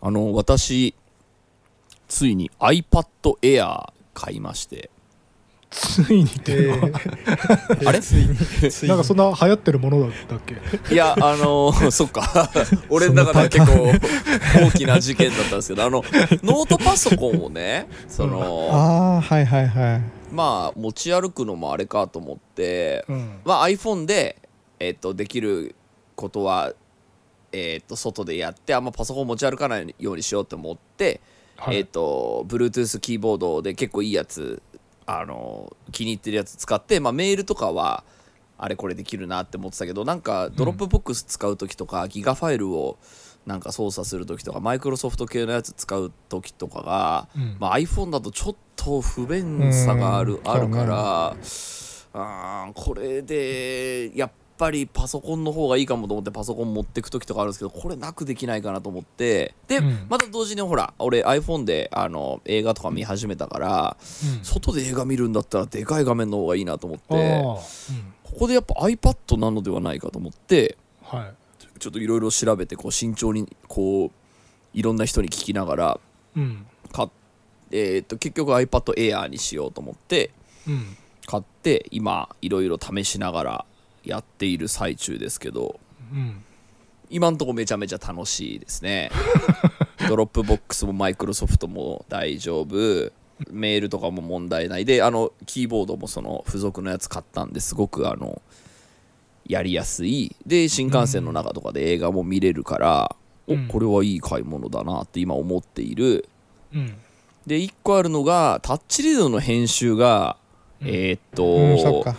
あの私ついに iPad Air 買いまして。ついにっていうの？は あれ？ついに。ついになんかそんな流行ってるものだったっけ？いやあの そっか。俺の中では結構大きな事件だったんですけどあのノートパソコンをねそのああはいはいはい。まあ持ち歩くのもあれかと思ってうん。まあ iPhone でえっとできることはえっと外でやってあんまパソコン持ち歩かないようにしようと思ってはい。えっ、と Bluetooth キーボードで結構いいやつあの気に入ってるやつ使って、まあ、メールとかはあれこれできるなって思ってたけどなんか Dropbox 使う時とか、ギガファイルをなんか操作する時とかマイクロソフト系のやつ使う時とかが、うん。まあ、iPhone だとちょっと不便さがある,、うん。あるからあーこれでやっぱりパソコンの方がいいかもと思ってパソコン持ってく時とかあるんですけどこれなくできないかなと思って。で、うん。また同時にほら俺 iPhone であの映画とか見始めたからうん。外で映画見るんだったらでかい画面の方がいいなと思って。ここでやっぱ iPad なのではないかと思ってうんはい。ちょっといろいろ調べてこう慎重にこういろんな人に聞きながらうん。買っえーっと結局 iPad Air にしようと思ってうん。買って今いろいろ試しながらやっている最中ですけどうん。今んとこめちゃめちゃ楽しいですね。Dropbox もマイクロソフトも大丈夫。メールとかも問題ない。であのキーボードもその付属のやつ買ったんですごくあのやりやすい。で新幹線の中とかで映画も見れるから、うん。おこれはいい買い物だなって今思っている。うん。で1個あるのがタッチリードの編集が、うん。えーっと、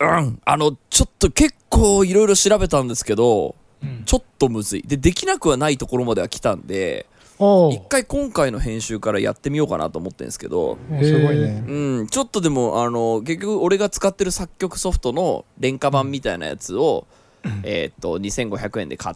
うん。あのちょっと結構いろいろ調べたんですけどうん。ちょっとむずい。でできなくはないところまでは来たんでお一回今回の編集からやってみようかなと思ってるんですけどすごいね。うん。ちょっとでもあの結局俺が使ってる作曲ソフトの廉価版みたいなやつを、えーっと2500円で買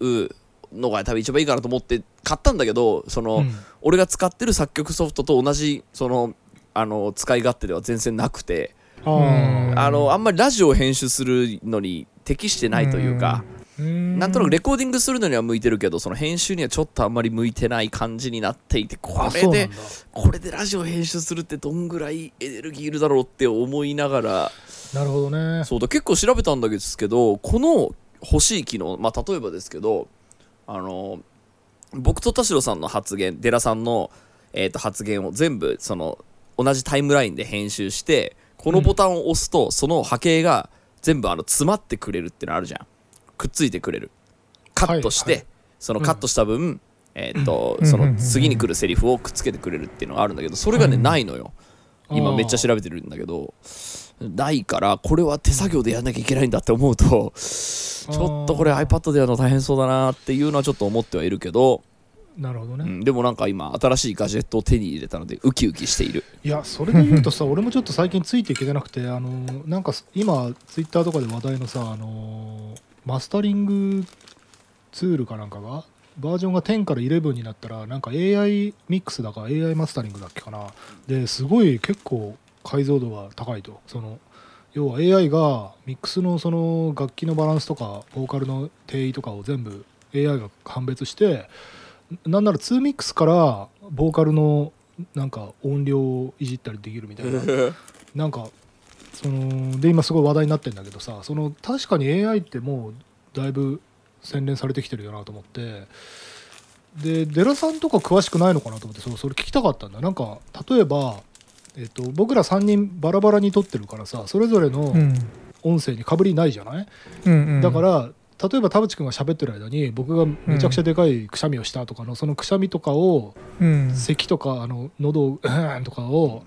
うのが多分一番いいかなと思って買ったんだけどその、うん。俺が使ってる作曲ソフトと同じそのあの使い勝手では全然なくてあのあんまりラジオを編集するのに適してないというか、ーなんとなくレコーディングするのには向いてるけどその編集にはちょっとあんまり向いてない感じになっていてこあれでこれでラジオ編集するってどんぐらいエネルギーいるだろうって思いながら。なるほどね。そうだ結構調べたんですけどこの欲しい機能まあ例えばですけどあの僕と田代さんの発言デラさんの、えー、と発言を全部その同じタイムラインで編集してこのボタンを押すと、その波形が全部あの詰まってくれるっていうのあるじゃん。くっついてくれる。カットして、はいはい。そのカットした分、えーとうん。そうんうんうん。の次に来るセリフをくっつけてくれるっていうのがあるんだけどそれがね、うんないのよ。今めっちゃ調べてるんだけどないからこれは手作業でやんなきゃいけないんだって思うとちょっとこれ iPad でやるの大変そうだなっていうのはちょっと思ってはいるけど、なるほどね、うん、でもなんか今新しいガジェットを手に入れたのでウキウキしている。いやそれで言うとさ 俺もちょっと最近ついていけてなくてあのなんか今ツイッターとかで話題のさあのマスタリングツールかなんかがバージョンが10から11になったらなんか AI ミックスだか AI マスタリングだっけかな。ですごい結構解像度が高いと。その要は AI がミックスのその楽器のバランスとかボーカルの定位とかを全部 AI が判別してなんなら2ミックスからボーカルのなんか音量をいじったりできるみたいな。なんかそので今すごい話題になってるんだけどさその確かに AI ってもうだいぶ洗練されてきてるよなと思って。でデラさんとか詳しくないのかなと思ってそうそれ聞きたかったんだ。なんか例えば、えっと、僕ら3人バラバラに撮ってるからさそれぞれのうん。音声にかぶりないじゃない、うんうん。だから例えば田淵君が喋ってる間に僕がめちゃくちゃでかいくしゃみをしたとかの、そのくしゃみとかをうん。咳とかあの喉をうーんとかを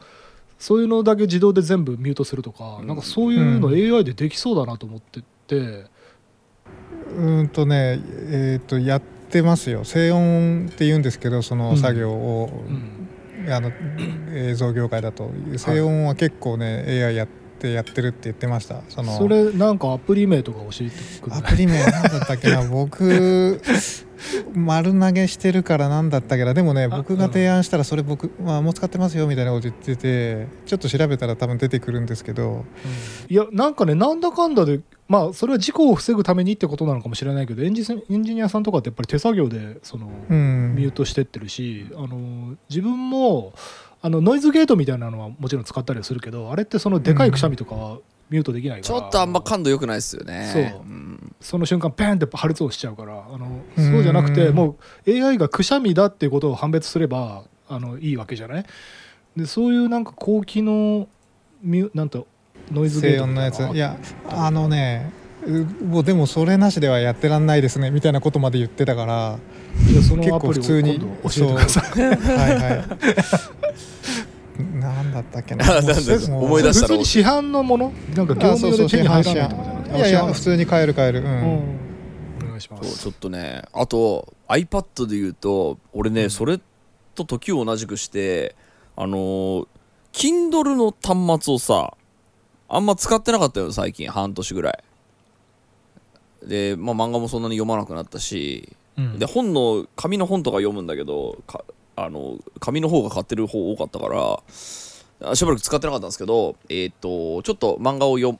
そういうのだけ自動で全部ミュートするとか、うん。なんかそういうのうん。AI でできそうだなと思ってて、うーんとねえっ、とやってますよ。静音って言うんですけどその作業を、うん。あの映像業界だと。静音は結構ね AI やってやってるって言ってました。そのそれなんかアプリ名とか教えてくれアプリ名何だったっけな？僕丸投げしてるからなんだったっけな？でもねあ僕が提案したらそれ僕、まあ、もう使ってますよみたいなこと言っててちょっと調べたら多分出てくるんですけど。いやなんかねなんだかんだでまあそれは事故を防ぐためにってことなのかもしれないけどエンジエンジニアさんとかってやっぱり手作業でその、うん。ミュートしてってるしあの自分もあのノイズゲートみたいなのはもちろん使ったりはするけどあれってそのでかいくしゃみとかはミュートできないから、ちょっとあんま感度良くないですよね。そう。う。んその瞬間ペンって破裂音しちゃうからあのうん。そうじゃなくてもう AI がくしゃみだっていうことを判別すればあのいいわけじゃない？でそういうなんか高機能ミュなんとノイズゲートのやつ。いやあのねうもうでもそれなしではやってらんないですねみたいなことまで言ってたからいやその結アプリを構普通に今度教えてください。はいはい なんだったっけな。なんだもう思い出した普通に市販のもの？なんか業務用で手に入らないとかじゃなくて？いやいやあ普通に買える買える。うん。ん。お願いします。ちょっとねあと iPad で言うと俺ね、うん。それと時を同じくしてあのー Kindle の端末をさあんま使ってなかったよ最近半年ぐらい。で、まあ、漫画もそんなに読まなくなったしうん。で本の紙の本とか読むんだけどかあの紙の方が買ってる方多かったからあしばらく使ってなかったんですけどえっ、とちょっと漫画を読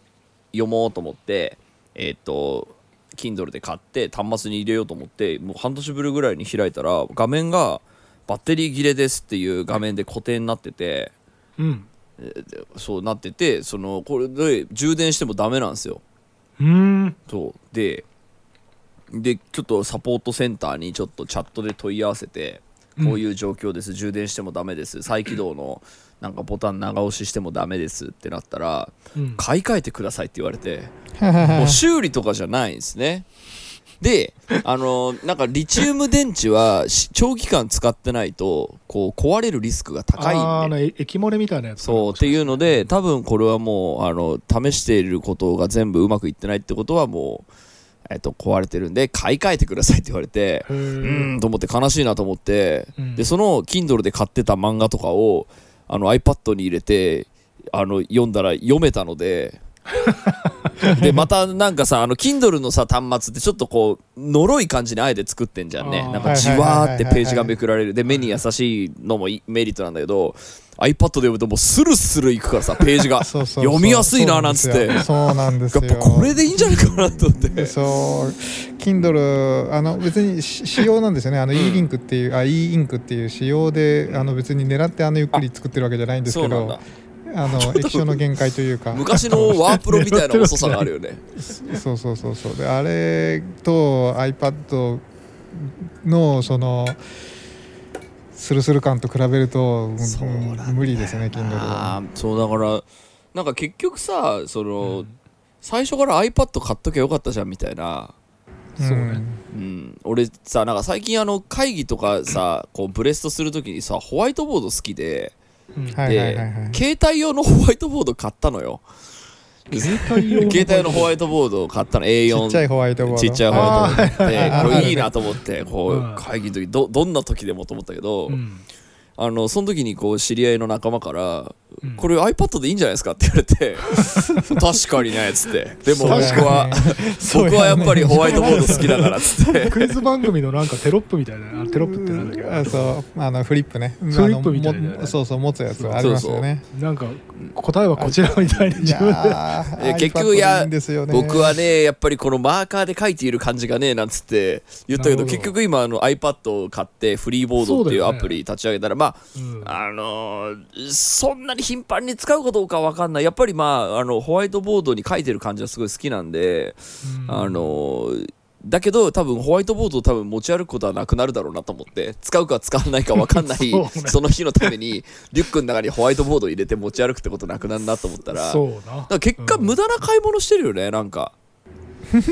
読もうと思ってえっ、と Kindle で買って端末に入れようと思ってもう半年ぶりぐらいに開いたら画面がバッテリー切れですっていう画面で固定になっててうん。そうなっててそのこれで充電してもダメなんですよ。うーん。そう。ででちょっとサポートセンターにちょっとチャットで問い合わせてこういう状況です、充電してもダメです。再起動のなんかボタン長押ししてもダメですってなったらうん。買い替えてくださいって言われて もう修理とかじゃないんですね。であのなんかリチウム電池はし長期間使ってないとこう壊れるリスクが高いんで。液漏れみたいなやつそうっていうので多分これはもうあの試していることが全部うまくいってないってことはもう、えっと壊れてるんで買い替えてくださいって言われてへうー。ーんと思って悲しいなと思って、うん。でその Kindle で買ってた漫画とかをあの iPad に入れてあの読んだら読めたので でまたなんかさあの Kindle のさ端末ってちょっとこう呪い感じにあえて作ってんじゃんね。なんかじわーってページがめくられる。で目に優しいのもいメリットなんだけど iPad で読むともうスルスルいくからさページが。読みやすいななんつって。やっそうなんですよ。ぱこれでいいんじゃないかなと思って。そう。Kindle あの別にし仕様なんですよね。あの e リンクっていう、あ e インクっていう仕様であの別に狙ってあのゆっくり作ってるわけじゃないんですけどあの 液晶の限界というか。昔のワープロみたいな遅さがあるよね。そうそうそうそう。であれと iPad のそのスルスル感と比べると無理ですね Kindle はそうだからなんか結局さその、うん。最初から iPad 買っときゃよかったじゃんみたいな、そうね。うん、俺さなんか最近あの会議とかさこうブレストするときにさホワイトボード好きでうん。はいはいはいはい。携帯用のホワイトボード買ったのよ携帯用携帯のホワイトボードを買ったの。A4 ちっちゃいホワイトボード。ちっちゃいホワイトボードでこれいいなと思ってこううん。会議の時どどんな時でもと思ったけど、うんあのその時にこう知り合いの仲間からうん。これ iPad でいいんじゃないですか？って言われて 確かにねっつって。でも僕はそう僕はやっぱりホワイトボード好きだからっつって。クイズ番組のなんかテロップみたいなあテロップってなんだっけ？あそう。あのフリップね。フリップみたいなねそうそう持つやつ。ありますよね。なんか答えはこちらみたいにい自分で。やーいや結局 iPad いやでいいんですよね。僕はねやっぱりこのマーカーで書いている感じがねなんつって言ったけどなるほど。結局今あの iPad を買ってフリーボードっていうそうだよねアプリ立ち上げたらまうん。ああのーそんなに頻繁に使うかどうかわかんない。やっぱりまああのホワイトボードに書いてる感じはすごい好きなんでうん。あのーだけど多分ホワイトボードを多分持ち歩くことはなくなるだろうなと思って使うか使わないか分かんない その日のためにリュックの中にホワイトボードを入れて持ち歩くってことなくなるなと思ったら結果うん。無駄な買い物してるよねなんか。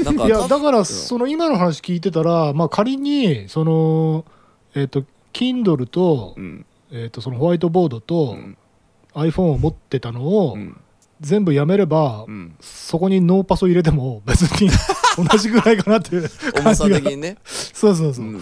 なんかいやだからうんその今の話聞いてたら、まあ、仮にそのえっ、と Kindle と,、うん。えー、とそのホワイトボードうとん。iPhone を持ってたのをうん。全部やめれば、うん。そこにノーパスを入れても別に 同じぐらいかなっていう重さ感じが。的にね、そうそうそう。う、ん。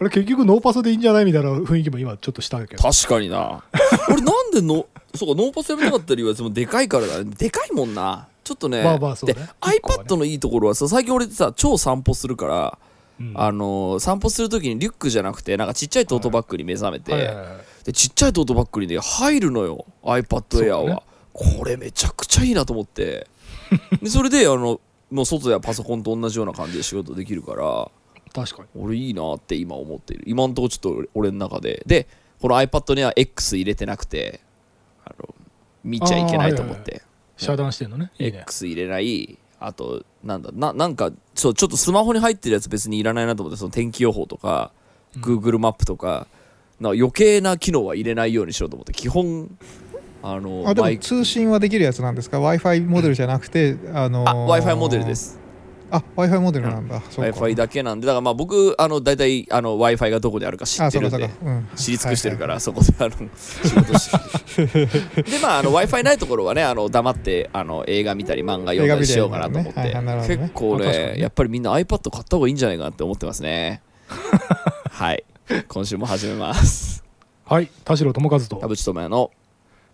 あれ結局ノーパスでいいんじゃないみたいな雰囲気も今ちょっとしたけど確かにな。俺なんでのそうかノーパスやめたかった理由はそのでかいからだねでかいもんな。ちょっとね。まあまあそうね。で一個はね iPad のいいところはさ最近俺さ超散歩するからうんあの散歩する時にリュックじゃなくてなんかちっちゃいトートバッグに目覚めて、はいはいはいでちっちゃいトートバッグにね入るのよ iPad そう Air は、ね。これめちゃくちゃいいなと思って。でそれであのもう外ではパソコンと同じような感じで仕事できるから確かに。俺いいなって今思っている。今んとこちょっと俺俺の中で。でこの iPad には X 入れてなくてあの見ちゃいけないと思って、遮断してんのね。X 入れないあとなんだななんかそうちょっとスマホに入ってるやつ別にいらないなと思ってその天気予報とか、Google マップとかなんか余計な機能は入れないようにしようと思って基本あのあでも通信はできるやつなんですか？W i f i モデルじゃなくてあのあ w i f i モデルですあ w i f i モデルなんだ、そう w か i f i だけなんでだからまあ僕あの大体あの w i f i がどこにあるか知ってるんで。うん、知り尽くしてるから、はいそこであの仕事してる。でまあ w i f i ないところはねあの黙ってあの映画見たり漫画読んだりしようかなと思って、ね。はいね結構ね。やっぱりみんな iPad 買った方がいいんじゃないかなって思ってますね。はい。今週も始めます。はい。田代智和と。田淵智也の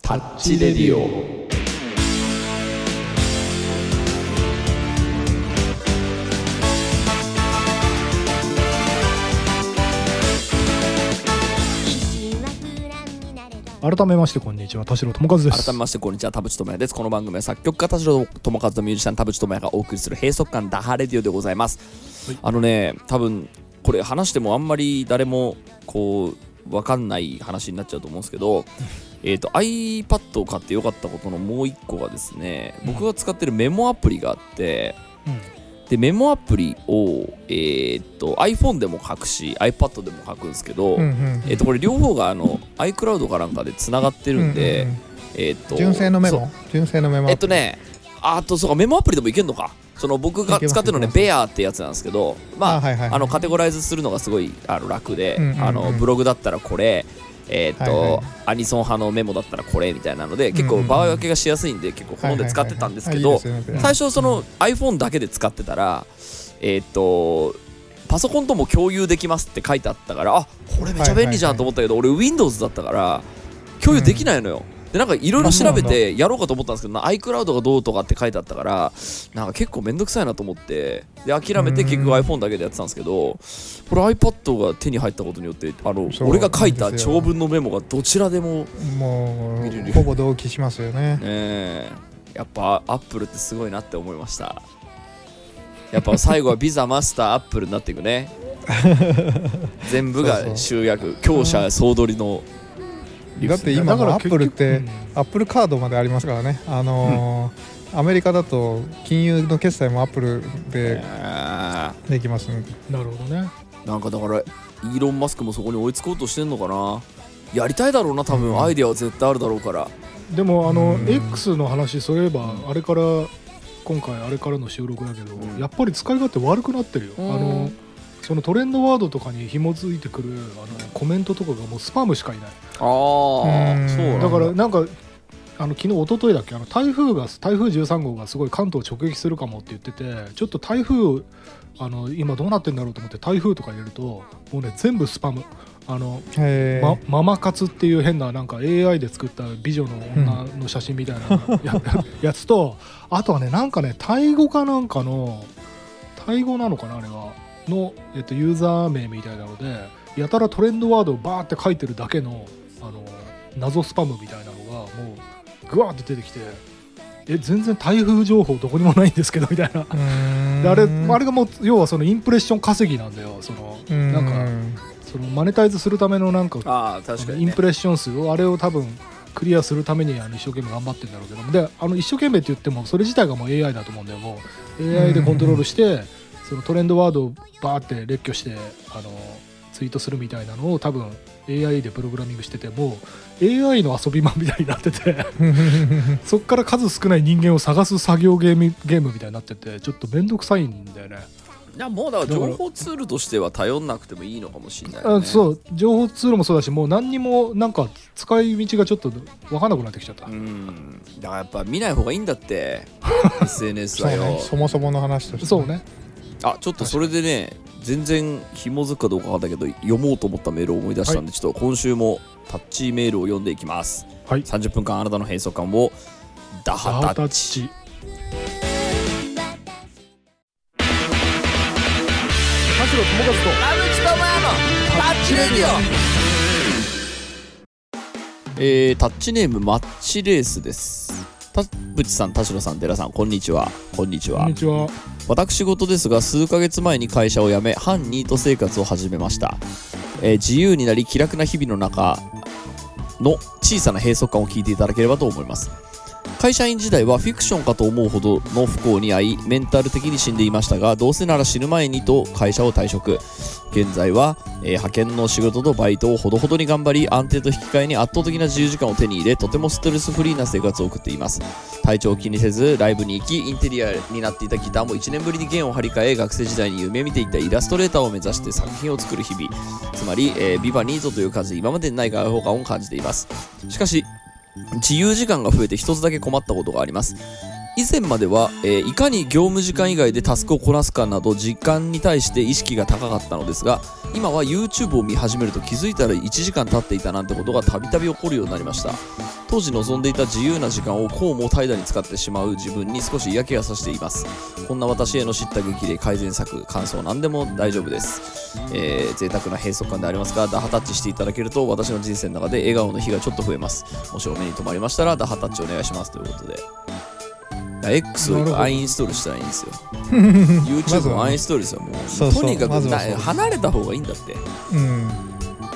タッチレディオ改めましてこんにちは田代智和です。改めましてこんにちは田淵智也です。この番組は作曲家田代智和とミュージシャン田淵智也がお送りする閉塞感ダハレディオでございます、はい。あのね多分これ話してもあんまり誰もこう分かんない話になっちゃうと思うんですけどえーと iPad を買ってよかったことのもう一個がですね僕が使ってるメモアプリがあってうんでメモアプリを、えー、と iPhone でも書くし iPad でも書くんですけど、うんうんえー、とこれ両方があの iCloud かなんかでつながってるんで、うんうんうん。えー、と純正のメモ？純正のメモえっとねあとそうかメモアプリでもいけるのか。その僕が使ってるのねベアってやつなんですけどまああはいはいはい。あのカテゴライズするのがすごいあの楽で、うんうんうん。あのブログだったらこれえーっと、はいはい。アニソン派のメモだったらこれみたいなので結構うんうん。うん場合分けがしやすいんで結構好んで使ってたんですけど最初その iPhone だけで使ってたらえーっとパソコンとも共有できますって書いてあったからあこれめちゃ便利じゃんと思ったけど、俺 Windows だったから共有できないのよ、でなんかいろいろ調べてやろうかと思ったんですけどな iCloud がどうとかって書いてあったからなんか結構めんどくさいなと思ってで諦めて結局うん iPhone だけでやってたんですけどこれ iPad が手に入ったことによってあの俺が書いた長文のメモがどちらでもも見れる。うほぼ同期しますよね。ねえ。やっぱアップルってすごいなって思いました。やっぱ最後はビザマスターアップルになっていくね。全部が集約強者総取りのだって今だからアップルってアップルカードまでありますからね。あのーアメリカだと金融の決済もアップルであできますね。うんなるほどね。ーなんかだからイーロン・マスクもそこに追いつこうとしてんのかな？やりたいだろうな多分、うん。アイデアは絶対あるだろうから。でもあのうん。X の話そういえばあれから今回あれからの収録だけど、うん。やっぱり使い勝手悪くなってるよ、うん。あのそのトレンドワードとかに紐づいてくるあのコメントとかがもうスパムしかいない。ああうん。そうだ。だからなんかあの昨日一昨日だっけあの台風が台風13号がすごい関東を直撃するかもって言っててちょっと台風あの今どうなってんだろうと思って台風とか入れるともうね全部スパム。あのへま、ママ活っていう変ななんか AI で作った美女の女の写真みたいなや, やつとあとはねなんかねタイ語かなんかのタイ語なのかなあれはの、えっと、ユーザー名みたいなのでやたらトレンドワードをバーって書いてるだけのあの謎スパムみたいなのがもうグワーって出てきてえ全然台風情報どこにもないんですけどみたいな。であれあれがもう要はそのインプレッション稼ぎなんだよそのなんかそのマネタイズするためのなんかああ確かに、ね、インプレッション数をあれを多分クリアするためにあの一生懸命頑張ってるんだろうけども。であの一生懸命って言ってもそれ自体がもう AI だと思うんだよもう。AI でコントロールしてそのトレンドワードをバーって列挙してあのツイートするみたいなのを多分 AI でプログラミングしててもう AI の遊び場みたいになってて そっから数少ない人間を探す作業ゲームゲームみたいになっててちょっと面倒くさいんだよね。いやもうだから情報ツールとしては頼んなくてもいいのかもしれない、ね、あそう。情報ツールもそうだしもう何にもなんか使い道がちょっと分かんなくなってきちゃった、うん。だからやっぱ見ない方がいいんだって。SNS はよ、ね。そもそもの話としてそうねあちょっとそれでね全然紐づくかどうかわかんないけど読もうと思ったメールを思い出したんで、ちょっと今週もタッチメールを読んでいきます。はい。30分間あなたの閉塞感をダダハタッータッチ。チ田代智友和と田口智也のタッチレディオ。えー、タッチネームマッチレースです田淵さん田代さん寺さんこんにちは。こんにちは。こんにちは。私事ですが数ヶ月前に会社を辞め反ニート生活を始めました、えー自由になり気楽な日々の中の小さな閉塞感を聞いていただければと思います会社員時代はフィクションかと思うほどの不幸に遭いメンタル的に死んでいましたがどうせなら死ぬ前にと会社を退職。現在は、えー派遣の仕事とバイトをほどほどに頑張り安定と引き換えに圧倒的な自由時間を手に入れとてもストレスフリーな生活を送っています。体調を気にせずライブに行きインテリアになっていたギターも1年ぶりに弦を張り替え学生時代に夢見ていたイラストレーターを目指して作品を作る日々。つまり、えービバニートという数で今までにない開放感を感じています。しかし自由時間が増えて一つだけ困ったことがあります。以前までは、えーいかに業務時間以外でタスクをこなすかなど時間に対して意識が高かったのですが今は YouTube を見始めると気づいたら1時間経っていたなんてことがたびたび起こるようになりました。当時望んでいた自由な時間をこうも怠惰に使ってしまう自分に少し嫌気がさしています。こんな私への知った激励改善策感想何でも大丈夫です、えー、贅沢な閉塞感でありますがダハタッチしていただけると私の人生の中で笑顔の日がちょっと増えます。もしお目に留まりましたらダハタッチお願いします。ということで。X をアインストールしたらいいんですよ。YouTube はをアインストールですよもう。そうそう。とにかくま離れた方がいいんだって。うん。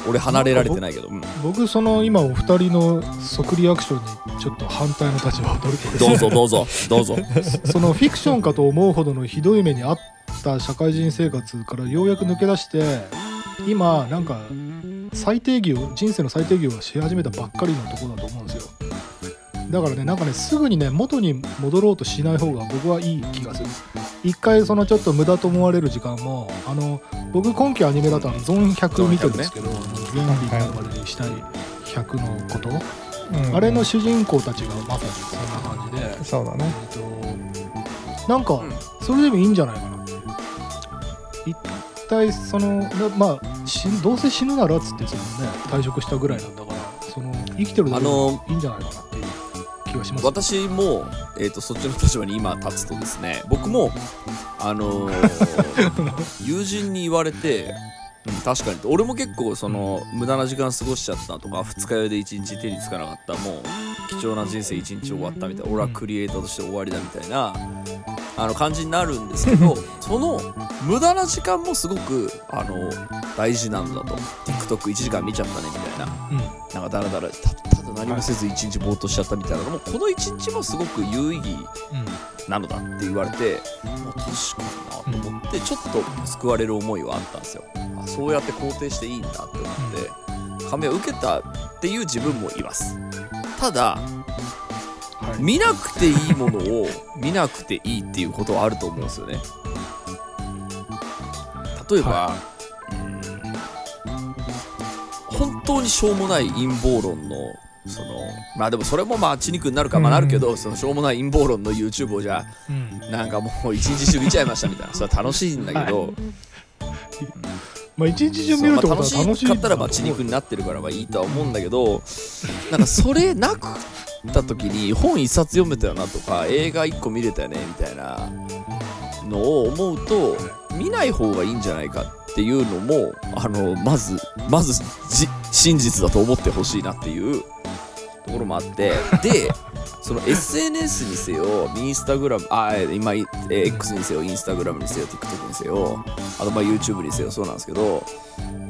俺離れられてないけど、うん。僕その今お二人の即リアクションにちょっと反対の立場を取るとどうぞどうぞ どうぞ。そのフィクションかと思うほどのひどい目にあった社会人生活からようやく抜け出して今なんか再定義を人生の再定義をし始めたばっかりのところだと思うんですよだからねなんかねすぐにね元に戻ろうとしない方が僕はいい気がする。一回そのちょっと無駄と思われる時間もあの僕今期アニメだとあのゾーン100見てるんですけど、ゾンビになるまでにしたい100のこと、うん。あれの主人公たちがまさにそんな感じで。そうだね。えっとなんかうん。それでもいいんじゃないかな。一体そのなまあどうせ死ぬならっつってそのね退職したぐらいなんだからその生きてるだけでもいいんじゃないかな気がします。私も、えー、とそっちの立場に今立つとですね僕もあのー 友人に言われて、うん、確かに俺も結構その無駄な時間過ごしちゃったとか二日酔いで一日手につかなかったもう貴重な人生一日終わったみたいな。俺はクリエイターとして終わりだみたいなあの感じになるんですけど その無駄な時間もすごくあの大事なんだと。TikTok1 時間見ちゃったねみたいな。うん。なんかだらだらたただ何もせず一日ぼーっとしちゃったみたいなのもこの一日もすごく有意義なのだって言われて、まあ、確かになと思ってちょっと救われる思いはあったんですよ。あそうやって肯定していいんだって思って感銘を受けたっていう自分もいます。ただはい。見なくていいものを 見なくていいっていうことはあると思うんですよね。例えば、はうん本当にしょうもない陰謀論のそのまあでもそれもまあ血肉になるかまあなるけど、そのしょうもない陰謀論の YouTube をじゃうん。あなんかもう一日中見ちゃいましたみたいな。それは楽しいんだけど、まあ一日中見るってことは楽しいかったらまあ血肉になってるからまあいいとは思うんだけどなんかそれなくった時に本一冊読めたよなとか映画一個見れたよねみたいなのを思うと見ない方がいいんじゃないかっていうのもあのまずまずじ真実だと思ってほしいなっていうところもあって でその SNS にせよインスタグラムあえ今えー X にせよインスタグラムにせよ TikTok にせよあとまあ YouTube にせよそうなんですけど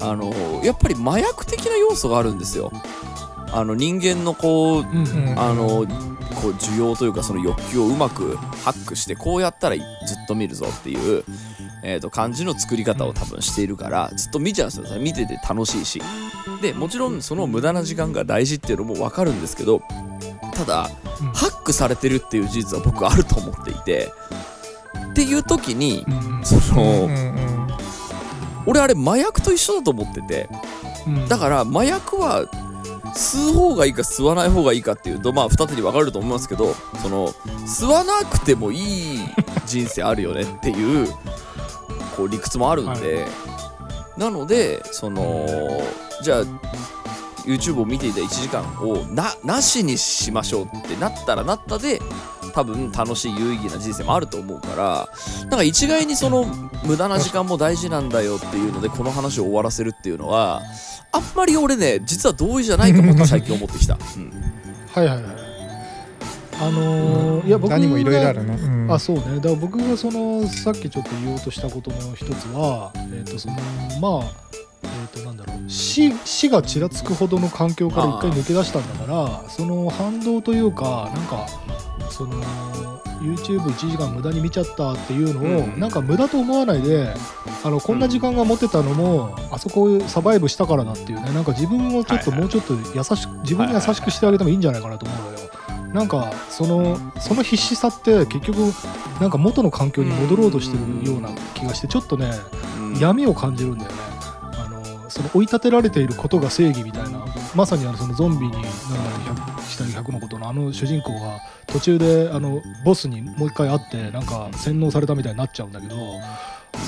あのやっぱり麻薬的な要素があるんですよあの人間のこうあのこう需要というかその欲求をうまくハックしてこうやったらずっと見るぞっていう、えー、と感じの作り方を多分しているからずっと見ちゃうんですよ。見てて楽しいし。でもちろんその無駄な時間が大事っていうのも分かるんですけどただうん。ハックされてるっていう事実は僕あると思っていてっていう時にうんその、俺あれ麻薬と一緒だと思っててうん。だから麻薬は吸う方がいいか吸わない方がいいかっていうとまあ二手に分かれると思いますけどその吸わなくてもいい人生あるよねっていうこう理屈もあるんで、なのでそのじゃあ YouTube を見ていた1時間をななしにしましょうってなったらなったで多分楽しい有意義な人生もあると思うからなんか一概にその無駄な時間も大事なんだよっていうのでこの話を終わらせるっていうのはあんまり俺ね実は同意じゃないかもって最近思ってきた、うん。はいはいはいあのーいや僕何もいろいろあがるね、うん。あそうね。だから僕がそのさっきちょっと言おうとしたことの一つはえっ、とそのまあえー、となんだろう。死死がちらつくほどの環境から一回抜け出したんだからその反動というかなんかその YouTube1 時間無駄に見ちゃったっていうのを、うん。なんか無駄と思わないであのこんな時間が持てたのも、あそこをサバイブしたからだっていうねなんか自分をちょっともうちょっと優しく自分に優しくしてあげてもいいんじゃないかなと思うのよ。なんかそのその必死さって結局なんか元の環境に戻ろうとしてるような気がしてちょっとねうん。闇を感じるんだよねその追い立てられていることが正義みたいなまさにあのそのゾンビになる下100のことのあの主人公が途中であのボスにもう一回会ってなんか洗脳されたみたいになっちゃうんだけど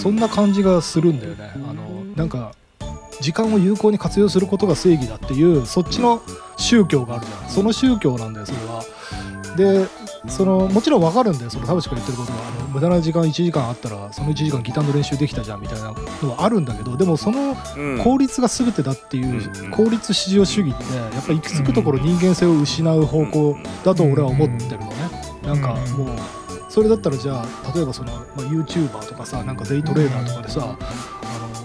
そんな感じがするんだよねあのなんか時間を有効に活用することが正義だっていうそっちの宗教があるじゃんその宗教なんだよそれは。でそのもちろん分かるんだよその田淵が言ってることは。あの無駄な時間1時間あったらその1時間ギターの練習できたじゃんみたいなのはあるんだけどでもそのうん。効率が全てだっていううん効率至上主義ってやっぱり行き着くところ人間性を失う方向だと俺は思ってるのね。なんかもうそれだったらじゃあ例えばその、まあ、YouTuber とかさなんかデイトレーダーとかでさ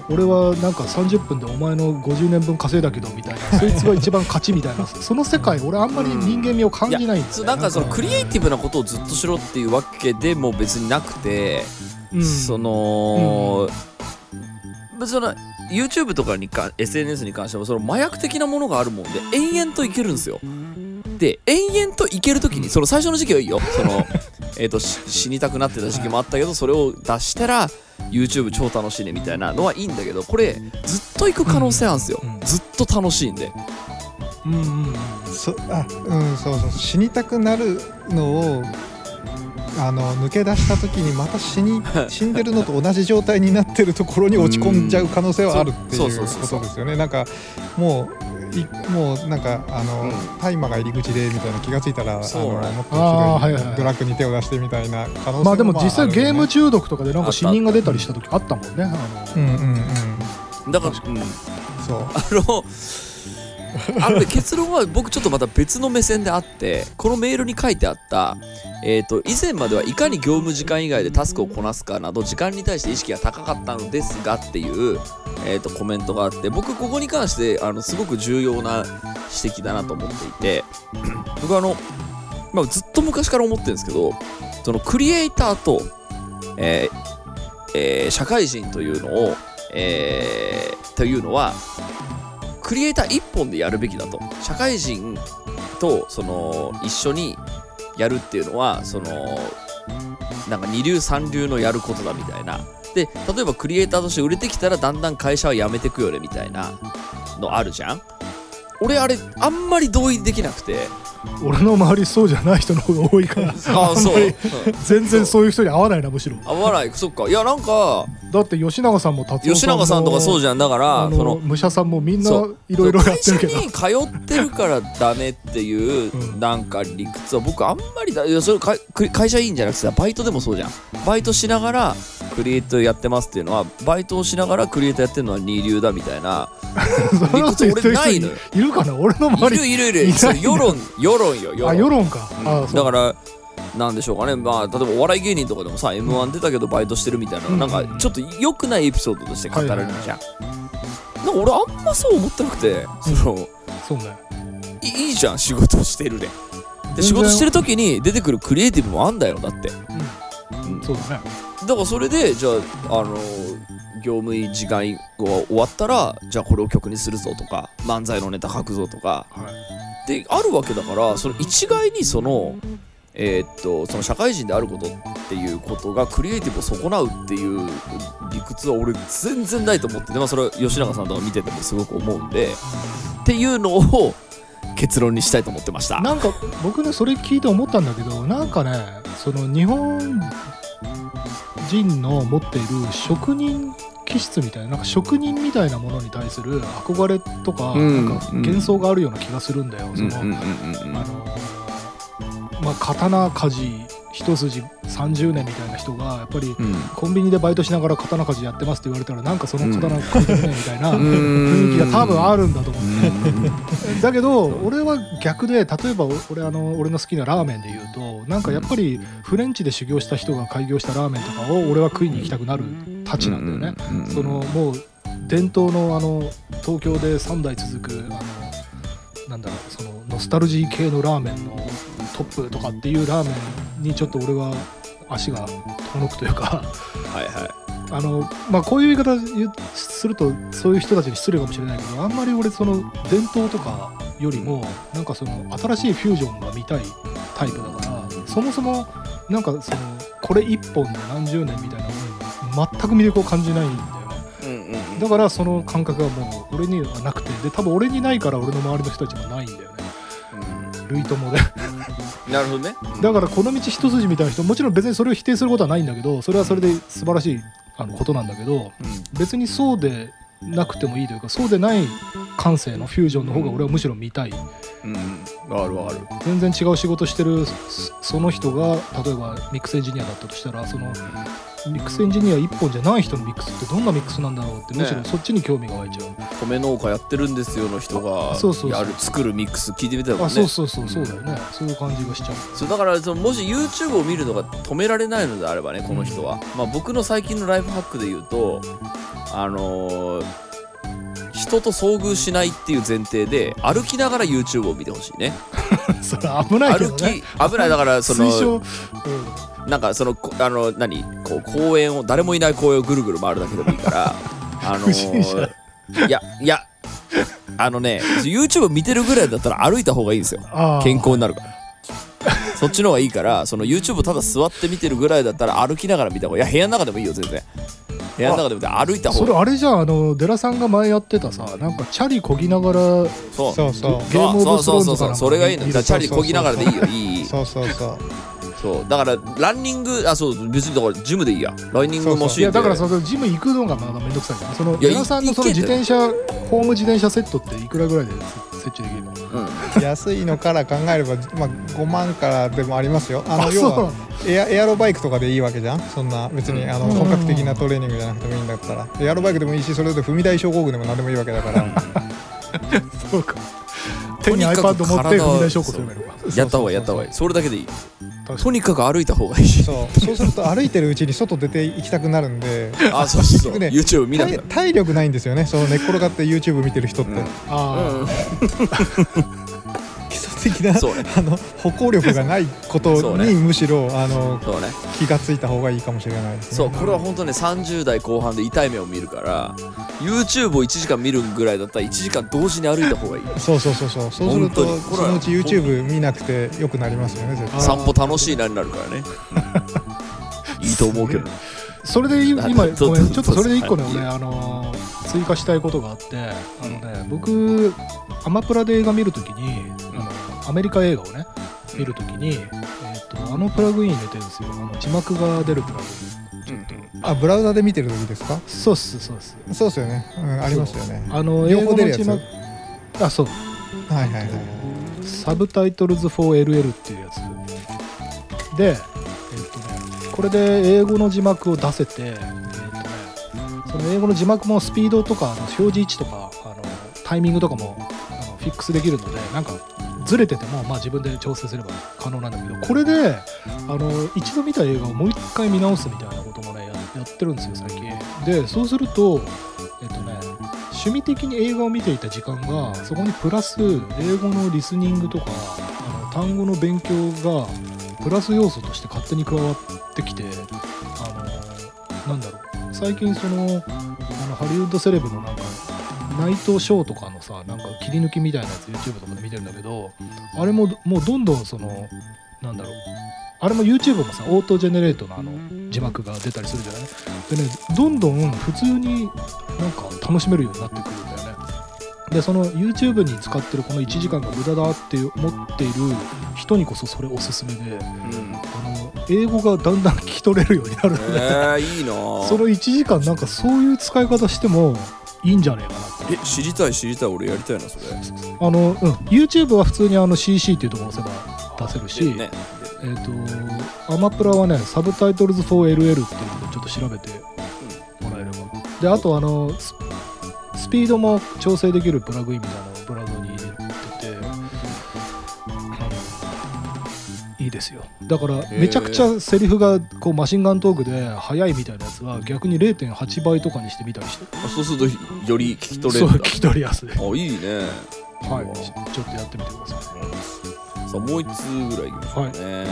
俺はなんか30分でお前の50年分稼いだけどみたいなそいつが一番勝ちみたいな その世界俺あんまり人間味を感じないんだよ、ね。そうなんかそのクリエイティブなことをずっとしろっていうわけでも別になくて、うん。その、別にその YouTube とかにか SNS に関してもその麻薬的なものがあるもんで延々といけるんですよ。で延々といけるときにその最初の時期はいいよ。その えーとし死にたくなってた時期もあったけどそれを出したら YouTube 超楽しいねみたいなのはいいんだけどこれずっと行く可能性あるんですよ、うん。ずっと楽しいんで。うんうんうんそあうんそうそう。死にたくなるのをあの抜け出した時にまた死に 死んでるのと同じ状態になってるところに落ち込んじゃう可能性はあるっていうそうこそうそうそうとですよねなんかもういもうなんかあの、うん。大麻が入り口でみたいな気がついたらあのもっといドラッグに手を出してみたいな可能性もまあでも実際ゲーム中毒とかでなんか死人が出たりした時あったもんねあのうん。うんうんだから、うん、そう。あのあのね結論は僕ちょっとまた別の目線であってこのメールに書いてあった、えー、と以前まではいかに業務時間以外でタスクをこなすかなど時間に対して意識が高かったのですがっていう、えー、とコメントがあって僕ここに関してあのすごく重要な指摘だなと思っていて 僕あの、まあ、ずっと昔から思ってるんですけどそのクリエイターと、えーえー社会人というのを、えーというのはクリエイター一本でやるべきだと。社会人とその一緒にやるっていうのはそのなんか二流三流のやることだみたいな。で例えばクリエイターとして売れてきたらだんだん会社は辞めてくよねみたいなのあるじゃん。俺あれあんまり同意できなくて俺の周りそうじゃない人の方が多いからあ全然そういう人に合わないなむしろ。合わない。そっか。いやなんかだって吉永さんも達夫吉永さんとかそうじゃん。だからあそのの武者さんもみんないろいろやってるけど。会社に通ってるからダメっていううんなんか理屈は僕あんまりだいやそれ会社員じゃなくてさバイトでもそうじゃん。バイトしながらクリエイトやってますっていうのはバイトをしながらクリエイトやってるのは二流だみたいな。理屈俺ないのよ。いるかな？俺のい周り。るいるいる。いない。そう世論世論よ世あ論世論か、うん。だからなんでしょうかね。まあ例えばお笑い芸人とかでもさ m 1出たけどバイトしてるみたいな、うん。なんかちょっと良くないエピソードとして語られるじゃん、なんか俺あんまそう思ってなくてその、そうね。いいいじゃん仕事してるで。で仕事してる時に出てくるクリエイティブもあんだよだって、うんそうだね。だからそれでじゃああの業務時間が終わったらじゃあこれを曲にするぞとか漫才のネタ書くぞとかはい。であるわけだからその一概にそのえーっとその社会人であることっていうことがクリエイティブを損なうっていう理屈は俺全然ないと思ってて、まあ、それは吉永さんとか見ててもすごく思うんでっていうのを結論にしたいと思ってました。なんか僕ねそれ聞いて思ったんだけどなんかねその日本人の持っている職人気質みたいななんか職人みたいなものに対する憧れとか,、うんなんか幻想があるような気がするんだよ。そのあのまあ、刀鍛冶一筋30年みたいな人がやっぱりうん。コンビニでバイトしながら刀鍛冶やってますって言われたらなんかその刀買いたくねえみたいなう 雰囲気んが多分あるんだと思ううん。だけど俺は逆で例えば俺あの俺の好きなラーメンで言うとなんかやっぱりフレンチで修行した人が開業したラーメンとかを俺は食いに行きたくなるたちなんだよね。そのもう伝統のあの東京で3代続くあのなんだろうそのノスタルジー系のラーメンのトップとかっていうラーメンにちょっと俺は足が遠くというか。はいはい。あのまあこういう言い方するとそういう人たちに失礼かもしれないけどあんまり俺その伝統とかよりもなんかその新しいフュージョンが見たいタイプだからそもそもなんかそのこれ一本で何十年みたいなものに全く魅力を感じないんだよね。うんうんうん。だからその感覚がもう俺にはなくてで多分俺にないから俺の周りの人たちもないんだよね類友で。うん。なるほどね。だからこの道一筋みたいな人もちろん別にそれを否定することはないんだけどそれはそれで素晴らしいあのことなんだけど別にそうでなくてもいいというかそうでない感性のフュージョンの方が俺はむしろ見たい。うんうん。わかるわかる。全然違う仕事してるそその人が例えばミックスエンジニアだったとしたらそのミックスエンジニア一本じゃない人のミックスってどんなミックスなんだろうってむしろねそっちに興味が湧いちゃう、米農家やってるんですよの人がそうそうやる作るミックス聞いてみたいもんね。あそうそうそうそうだよね。そういう感じがしちゃう。そうだからそのもし YouTube を見るのが止められないのであればねこの人は、まあ、僕の最近のライフハックで言うとあのー人と遭遇しないっていう前提で歩きながら YouTube を見てほしいね。それ危ないけど歩きね危ない。だからそ推奨、のなんかそのこあの何？こう公園を誰もいない公園をぐるぐる回るだけでもいいから あのーいやいやあのね YouTube 見てるぐらいだったら歩いた方がいいんですよ。健康になるから。そっちの方がいいからその YouTube ただ座って見てるぐらいだったら歩きながら見た方がいい。いや部屋の中でもいいよ全然部屋の中でも歩いた方。がそれあれじゃんあのデラさんが前やってたさなんかチャリこぎながらそう。そうそう。ゲームオブスそうそうそうそう。ローンズかなんかそれがいいの見るだからチャリこぎながらでいいよ。いいそうそうそう。そう。だからランニングあそう別にだからジムでいいや。ランニングもしいやだからそのジム行くのがまだめんどくさい。じゃんそのいやデラさんのその自転車ホーム自転車セットっていくらぐらいで設置できるのうん。安いのから考えれば、まあ、5万からでもありますよ。ああの要はエアエアロバイクとかでいいわけじゃん？そんな別にあのうん。本格的なトレーニングじゃなくてもいいんだったら。エアロバイクでもいいしそれで踏み台症候群でも何でもいいわけだから。そうか。手に iPad 持って踏み台証拠すればいいのか。やった方がいいやった方がいい。それだけでいいとにかく歩いた方がいいそう。そうすると歩いてるうちに外出て行きたくなるんで。あそうそうそう。ね。YouTube 見なくな体力ないんですよね。その寝っ転がって YouTube 見てる人って、うん。あ基礎 的なそうね。あの歩行力がないことにむしろあのね。気がついた方がいいかもしれないですね。そうこれは本当ね30代後半で痛い目を見るから YouTube を1時間見るぐらいだったら1時間同時に歩いた方がいい。そうそうそうそう。そうすると本当に。これはそのうち YouTube 見なくてよくなりますよね絶対。あ散歩楽しいなになるからね。いいと思うけどね。ーそれでい今ちょっとそれで一個ね俺あのー追加したいことがあってあのね僕アマプラで映画見るときにあのアメリカ映画をね見るときにえーとあのプラグイン入れてるんですよ。あの字幕が出るプラグイン。あブラウザで見てる時ですか？そうっすそうっす。そうですよね、うん、ありますよね。あの英語の字幕。あそう。はいはいはい。サブタイトルズ 4LL っていうやつ。で、えっとね、これで英語の字幕を出せて、えっとね、その英語の字幕もスピードとかあの表示位置とかあのタイミングとかもあのフィックスできるのでなんかずれてても、まあ、自分で調整すれば可能なんだけどこれであの一度見た映画をもう一回見直すみたいなこともねややってるんですよ最近。でそうするとえっとね趣味的に映画を見ていた時間がそこにプラス英語のリスニングとかあの単語の勉強がプラス要素として勝手に加わってきてあのなんだろう。最近そのあのハリウッドセレブのなんかナイトショーとかのさなんか切り抜きみたいなやつ YouTube とかで見てるんだけどあれももうどんどんそのなんだろうあれも YouTube もさオートジェネレートのあの字幕が出たりするじゃない？でねどんどん普通になんか楽しめるようになってくるんだよね。でその YouTube に使ってるこの1時間が無駄だって思っている人にこそそれおすすめでうん。あの英語がだんだん聞き取れるようになるので、えー、いいな。ぁその1時間なんかそういう使い方してもいいんじゃねえかなってえ知りたい知りたい俺やりたいなそれ。あの、うん、YouTube は普通にあの CC っていうところを押せば出せるし、ねえー、とアマプラはねサブタイトルズ 4LL っていうのでちょっと調べてもらえれば。であとあのススピードも調整できるプラグインみたいいいですよ。だからー。めちゃくちゃセリフがこうマシンガントークで速いみたいなやつは逆に0.8倍とかにしてみたりして。あそうするとより聞き取れそうるんだ。聞き取りやすい。あいいね。はい。ちちょっとやってみてください。さあもう一通ぐらいいきましょうね、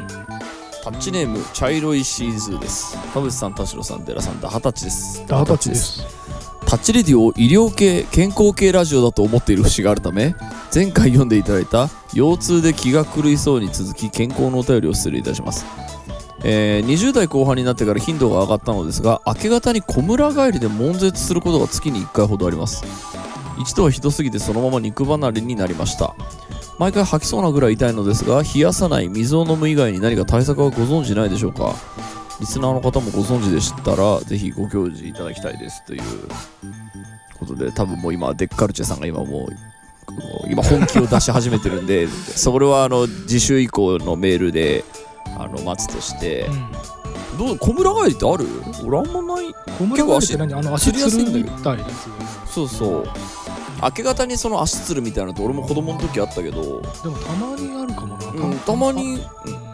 タッチネーム茶色いシーズーです。田淵さん田代さん寺さんダハタッチです。ダータッチですタッチレディを医療系健康系ラジオだと思っている節があるため前回読んでいただいた腰痛で気が狂いそうに続き健康のお便りを失礼いたします。えー20代後半になってから頻度が上がったのですが明け方に小村帰りで悶絶することが月に1回ほどあります。一度はひどすぎてそのまま肉離れになりました。毎回吐きそうなぐらい痛いのですが冷やさない水を飲む以外に何か対策はご存知ないでしょうか？リスナーの方もご存知でしたらぜひご教示いただきたいですということで多分もう今デッカルチェさんが今もう今本気を出し始めてるんでそれはあの次週以降のメールであの待つとしてうんどう小村帰りってある？俺あんまない。小村帰りって何？あの足つりやすいんだけど。そうそう。明け方にその足つるみたいなのって俺も子供の時あったけど、でもたまにあるかもな、うん、たまにうん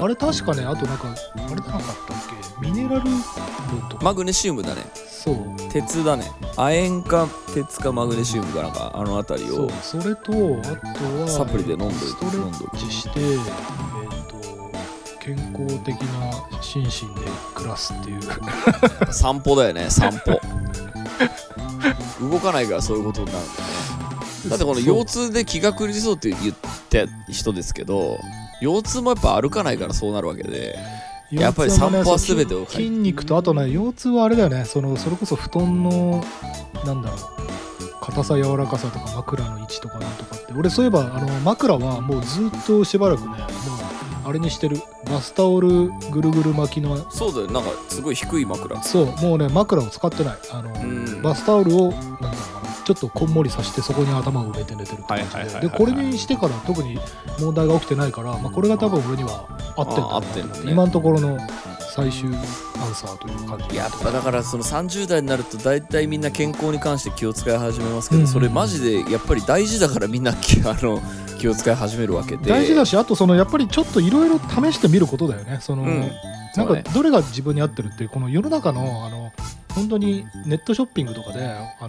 あれ確かねあとなんかあれなかったっけ？ミネラル分とか、マグネシウムだね。そう。鉄だね。亜鉛か鉄かマグネシウムかなんかあの辺りをそう。それとあとはサプリで飲んどいて。ストレ飲んどくッチしてえっ、と健康的な心身で暮らすっていう。散歩だよね散歩。動かないからそういうことになるんだよね。だってこの腰痛で気が狂いそうって言った人ですけど腰痛もやっぱ歩かないからそうなるわけで。やっぱり散歩は全てを筋肉とあとね腰痛はあれだよね。そのそれこそ布団のなんだろう硬さ柔らかさとか枕の位置とかなんとかって。俺そういえばあの枕はもうずっとしばらくねもうあれにしてる。バスタオルぐるぐる巻きの。そうだよ。なんかすごい低い枕。そうもうね枕を使ってない。あの、うん。バスタオルをなんだろうちょっとこんもりさしてそこに頭を埋めて寝てるって感じで。でこれにしてから特に問題が起きてないから、まあ、これが多分俺には合ってんだって。んのね。今のところの最終アンサーという感じ。やっぱだからその30代になると大体みんな健康に関して気を使い始めますけど、うんそれマジでやっぱり大事だからみんな気あの気を使い始めるわけで。大事だしあとそのやっぱりちょっといろいろ試してみることだよね。その、うん。なんかどれが自分に合ってるっていうこの世の中のあの本当にネットショッピングとかであの、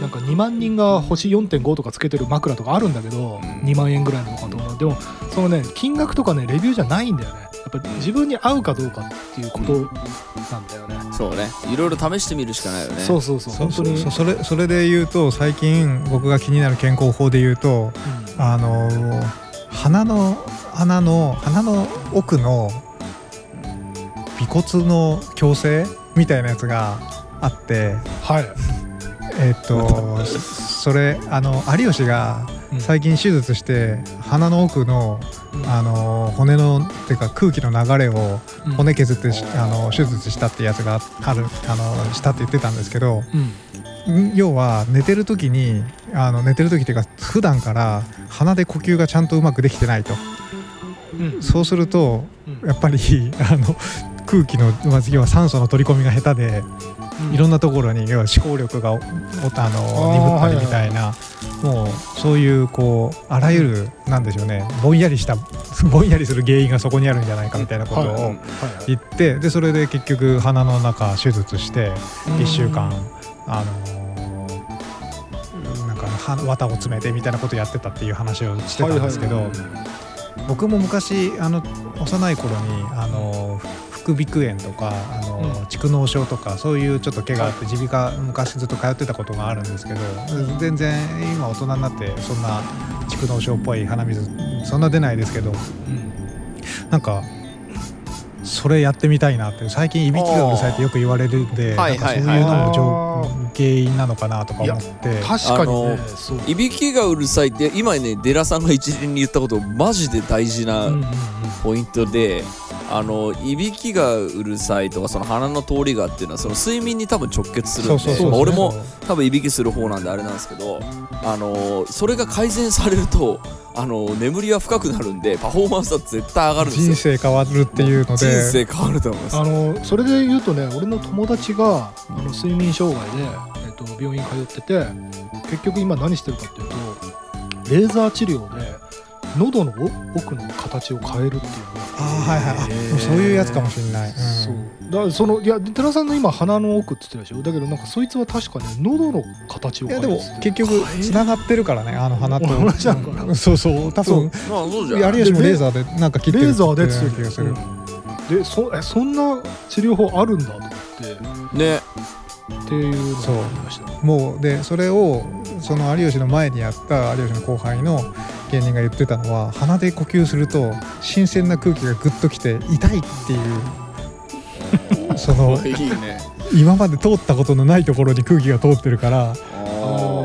なんか2万人が星4.5とかつけてる枕とかあるんだけど、うん。2万円ぐらいのとかと思う。でもそのね金額とかねレビューじゃないんだよね。やっぱ自分に合うかどうかっていうことなんだよね、そうね。いろいろ試してみるしかないよね。そうそうそう。そう本当に。そうそれそれで言うと最近僕が気になる健康法で言うとうん。あの鼻の鼻の鼻の奥の尾骨の矯正みたいなやつがあってはい、えっ、と それあの有吉がうん。最近手術して鼻の奥のあの骨のっていうか空気の流れをうん。骨削ってしあの手術したってやつがあるあのしたって言ってたんですけどうん。ん要は寝てる時にあの寝てる時っていうか普段から鼻で呼吸がちゃんとうまくできてないと。うん。そうするとうん。やっぱり あの空気のまず要は酸素の取り込みが下手でいろんなところに要は思考力がおおあの鈍ったりみたいなもうそういうこうあらゆるなんでしょうねぼんやりした ぼんやりする原因がそこにあるんじゃないかみたいなことを言ってでそれで結局鼻の中手術してうん。1週間あのーなんかは綿を詰めてみたいなことやってたっていう話をしてたんですけど、僕も昔あの幼い頃にあの副鼻腔炎とかあの、うん。蓄膿症とかそういうちょっと怪我あって耳鼻科昔ずっと通ってたことがあるんですけど全然今大人になってそんな蓄膿症っぽい鼻水そんな出ないですけどうん。なんかそれやってみたいなって最近いびきがうるさいってよく言われるんではないんかそういうのも原因なのかなとか思って確かにいびきがうるさいって今ねデラさんが一連に言ったことマジで大事うんなうんうん。ポイントであのいびきがうるさいとかその鼻の通りがっていうのはその睡眠に多分直結するんでそうそうそうまあ俺も多分いびきする方なんであれなんですけどあのそれが改善されるとあの眠りは深くなるんでパフォーマンスは絶対上がるんですよ。人生変わるっていうの人で生変わると思います。あのそれで言うとね俺の友達があの睡眠障害で、えっと病院通ってて結局今何してるかっていうとレーザー治療で喉の奥の形を変えるっていうああはいはい。そういうやつかもしれない、うん。そう。だからそのいや寺さんの今鼻の奥って言ってたでしょ？だけどなんかそいつは確かね喉の形をいやでも結局つながってるからねあの鼻と。同じなのかなうんそう。そう多分まあそうじゃない有吉もレーザーでなんか切ってるレーザーでっつっってて気がする、うん。でそえそんな治療法あるんだと思って。ね。っていうのがありましたもうでそれをその有吉の前にやった有吉の後輩の芸人が言ってたのは鼻で呼吸すると新鮮な空気がグッときて痛いっていう。そのいいね。今まで通ったことのないところに空気が通ってるから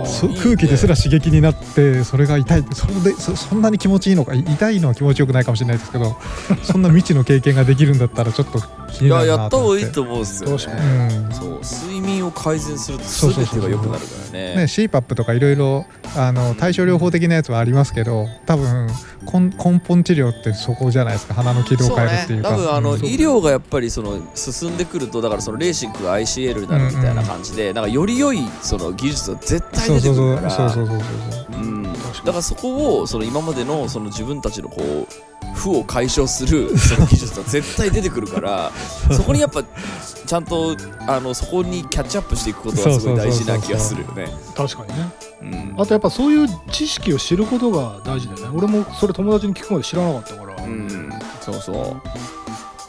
そ空気ですら刺激になってそれが痛い。それでそそんなに気持ちいいのかい痛いのは気持ちよくないかもしれないですけど そんな未知の経験ができるんだったらちょっと気いやになるやった方がいいなと思うんですよ、ね、うんそう睡眠を改善すると全てが良くなるからね。ね、CPAP とかいろいろあの対症療法的なやつはありますけど多分根根本治療ってそこじゃないですか。鼻の軌道を変えるっていうか。多分あの、うん。医療がやっぱりその進んでくるとだからそのレーシックが ICL になるみたいな感じで、なんかより良いその技術絶対出てそうそうそうくるからそうそうそうそううんかにだからそこをその今までのその自分たちのこう負を解消する技術が絶対出てくるからそこにやっぱちゃんとあのそこにキャッチアップしていくことはすごい大事な気がするよね。確かにねうんあとやっぱそういう知識を知ることが大事だよね俺もそれ友達に聞くまで知らなかったから、うん、そうそう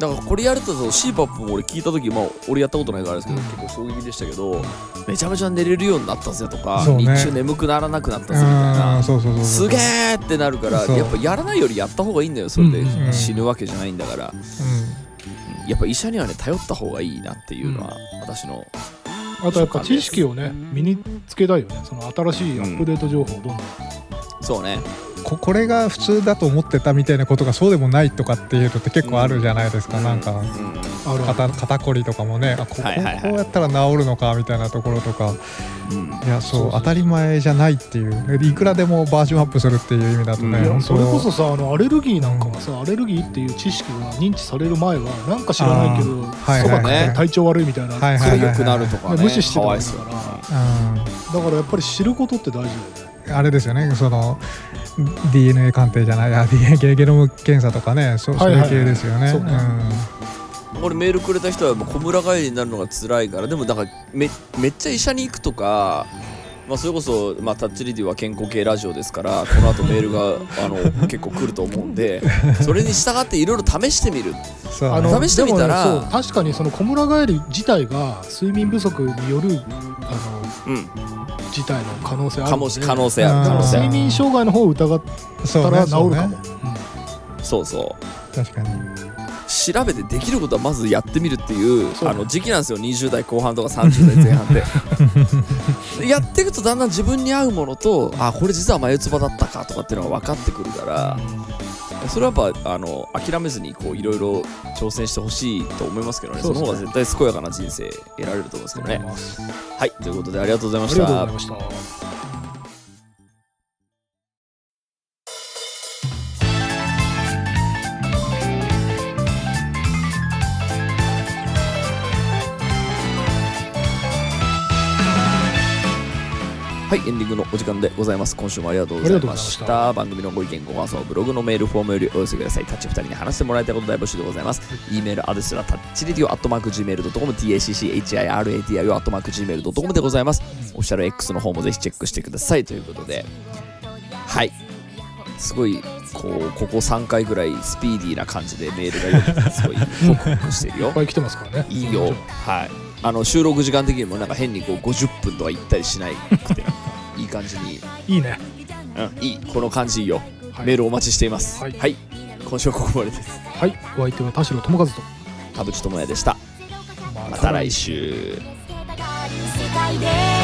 だからこれやると CPAP も俺聞いた時まあ俺やったことないからあれですけど、うん。結構衝撃でしたけどめちゃめちゃ寝れるようになったぜとか、ね。日中眠くならなくなったぜみたいうんなそうそうそうそうすげーってなるからやっぱやらないよりやった方がいいんだよそれで。死ぬわけじゃないんだから、うやっぱ医者にはね頼った方がいいなっていうのは私のあとやっぱ知識をね身につけたいよね。その新しいアップデート情報をどんどん、そうね。んここれが普通だと思ってたみたいなことがそうでもないとかっていうのって結構あるじゃないですか、なんかうん。あるある肩肩こりとかもねあここ,、はいはいはい。こうやったら治るのかみたいなところとか。うん。いやそう当たり前じゃないっていう。でいくらでもバージョンアップするっていう意味だとね、うんそれこそさあのアレルギーなんかはさ、アレルギーっていう知識が認知される前はなんか知らないけどはいはいはい。食ったら体調悪いみたいな、はいはいそれ良くなるとかね無視してたかわわけだかいそうらだからやっぱり知ることって大事だよね。うん、あれですよね。その DNA 鑑定じゃないあ DNA ゲノム検査とかねそそういう系ですよね。そうね。俺メールくれた人はもう小村帰りになるのが辛いからでもだからめめっちゃ医者に行くとか、まあ、それこそ、まあ、タッチリディは健康系ラジオですからこの後メールが あの結構来ると思うんでそれに従っていろいろ試してみる。あの試してみたらね確かにその小村帰り自体が睡眠不足によるあうん。の事態の可能性あるかものでし可能性あうん。る可能性ある。睡眠障害の方を疑ったら治るかも、そうね。そうそう。確かに。調べてできることはまずやってみるっていうあの時期なんですよ20代後半とか30代前半ででやっていくとだんだん自分に合うものとあこれ実は眉唾だったかとかっていうのが分かってくるからそれはやっぱあの諦めずにこういろいろ挑戦してほしいと思いますけどね。そね。そうの方が絶対健やかな人生得られると思いますけどね。あはい。ということでありがとうございましたはいエンディングのお時間でございます。今週もありがとうございました。番組のご意見ご感想はブログのメールフォームよりお寄せください。タッチ2人に話してもらいたいこと大募集でございます。e メールアドレスはタッチレディオアットマーク Gmail.com tacchiradio アットマーク Gmail.com でございます。オフィシャル X の方もぜひチェックしてください。ということで。はい。すごいこうここ3回ぐらいスピーディーな感じでメールが読めてすごいホクホクしてるよ。いっぱい来てますからね。いいよ。はい。あの収録時間的にもなんか変にこう50分とか行ったりしないくていい感じに。いいね。うん、いいこの感じいいよ、はい。メールお待ちしています。は、はい。い今週はここまでです。はい。お相手は田代智和と。田淵智也でした。また来週。世界で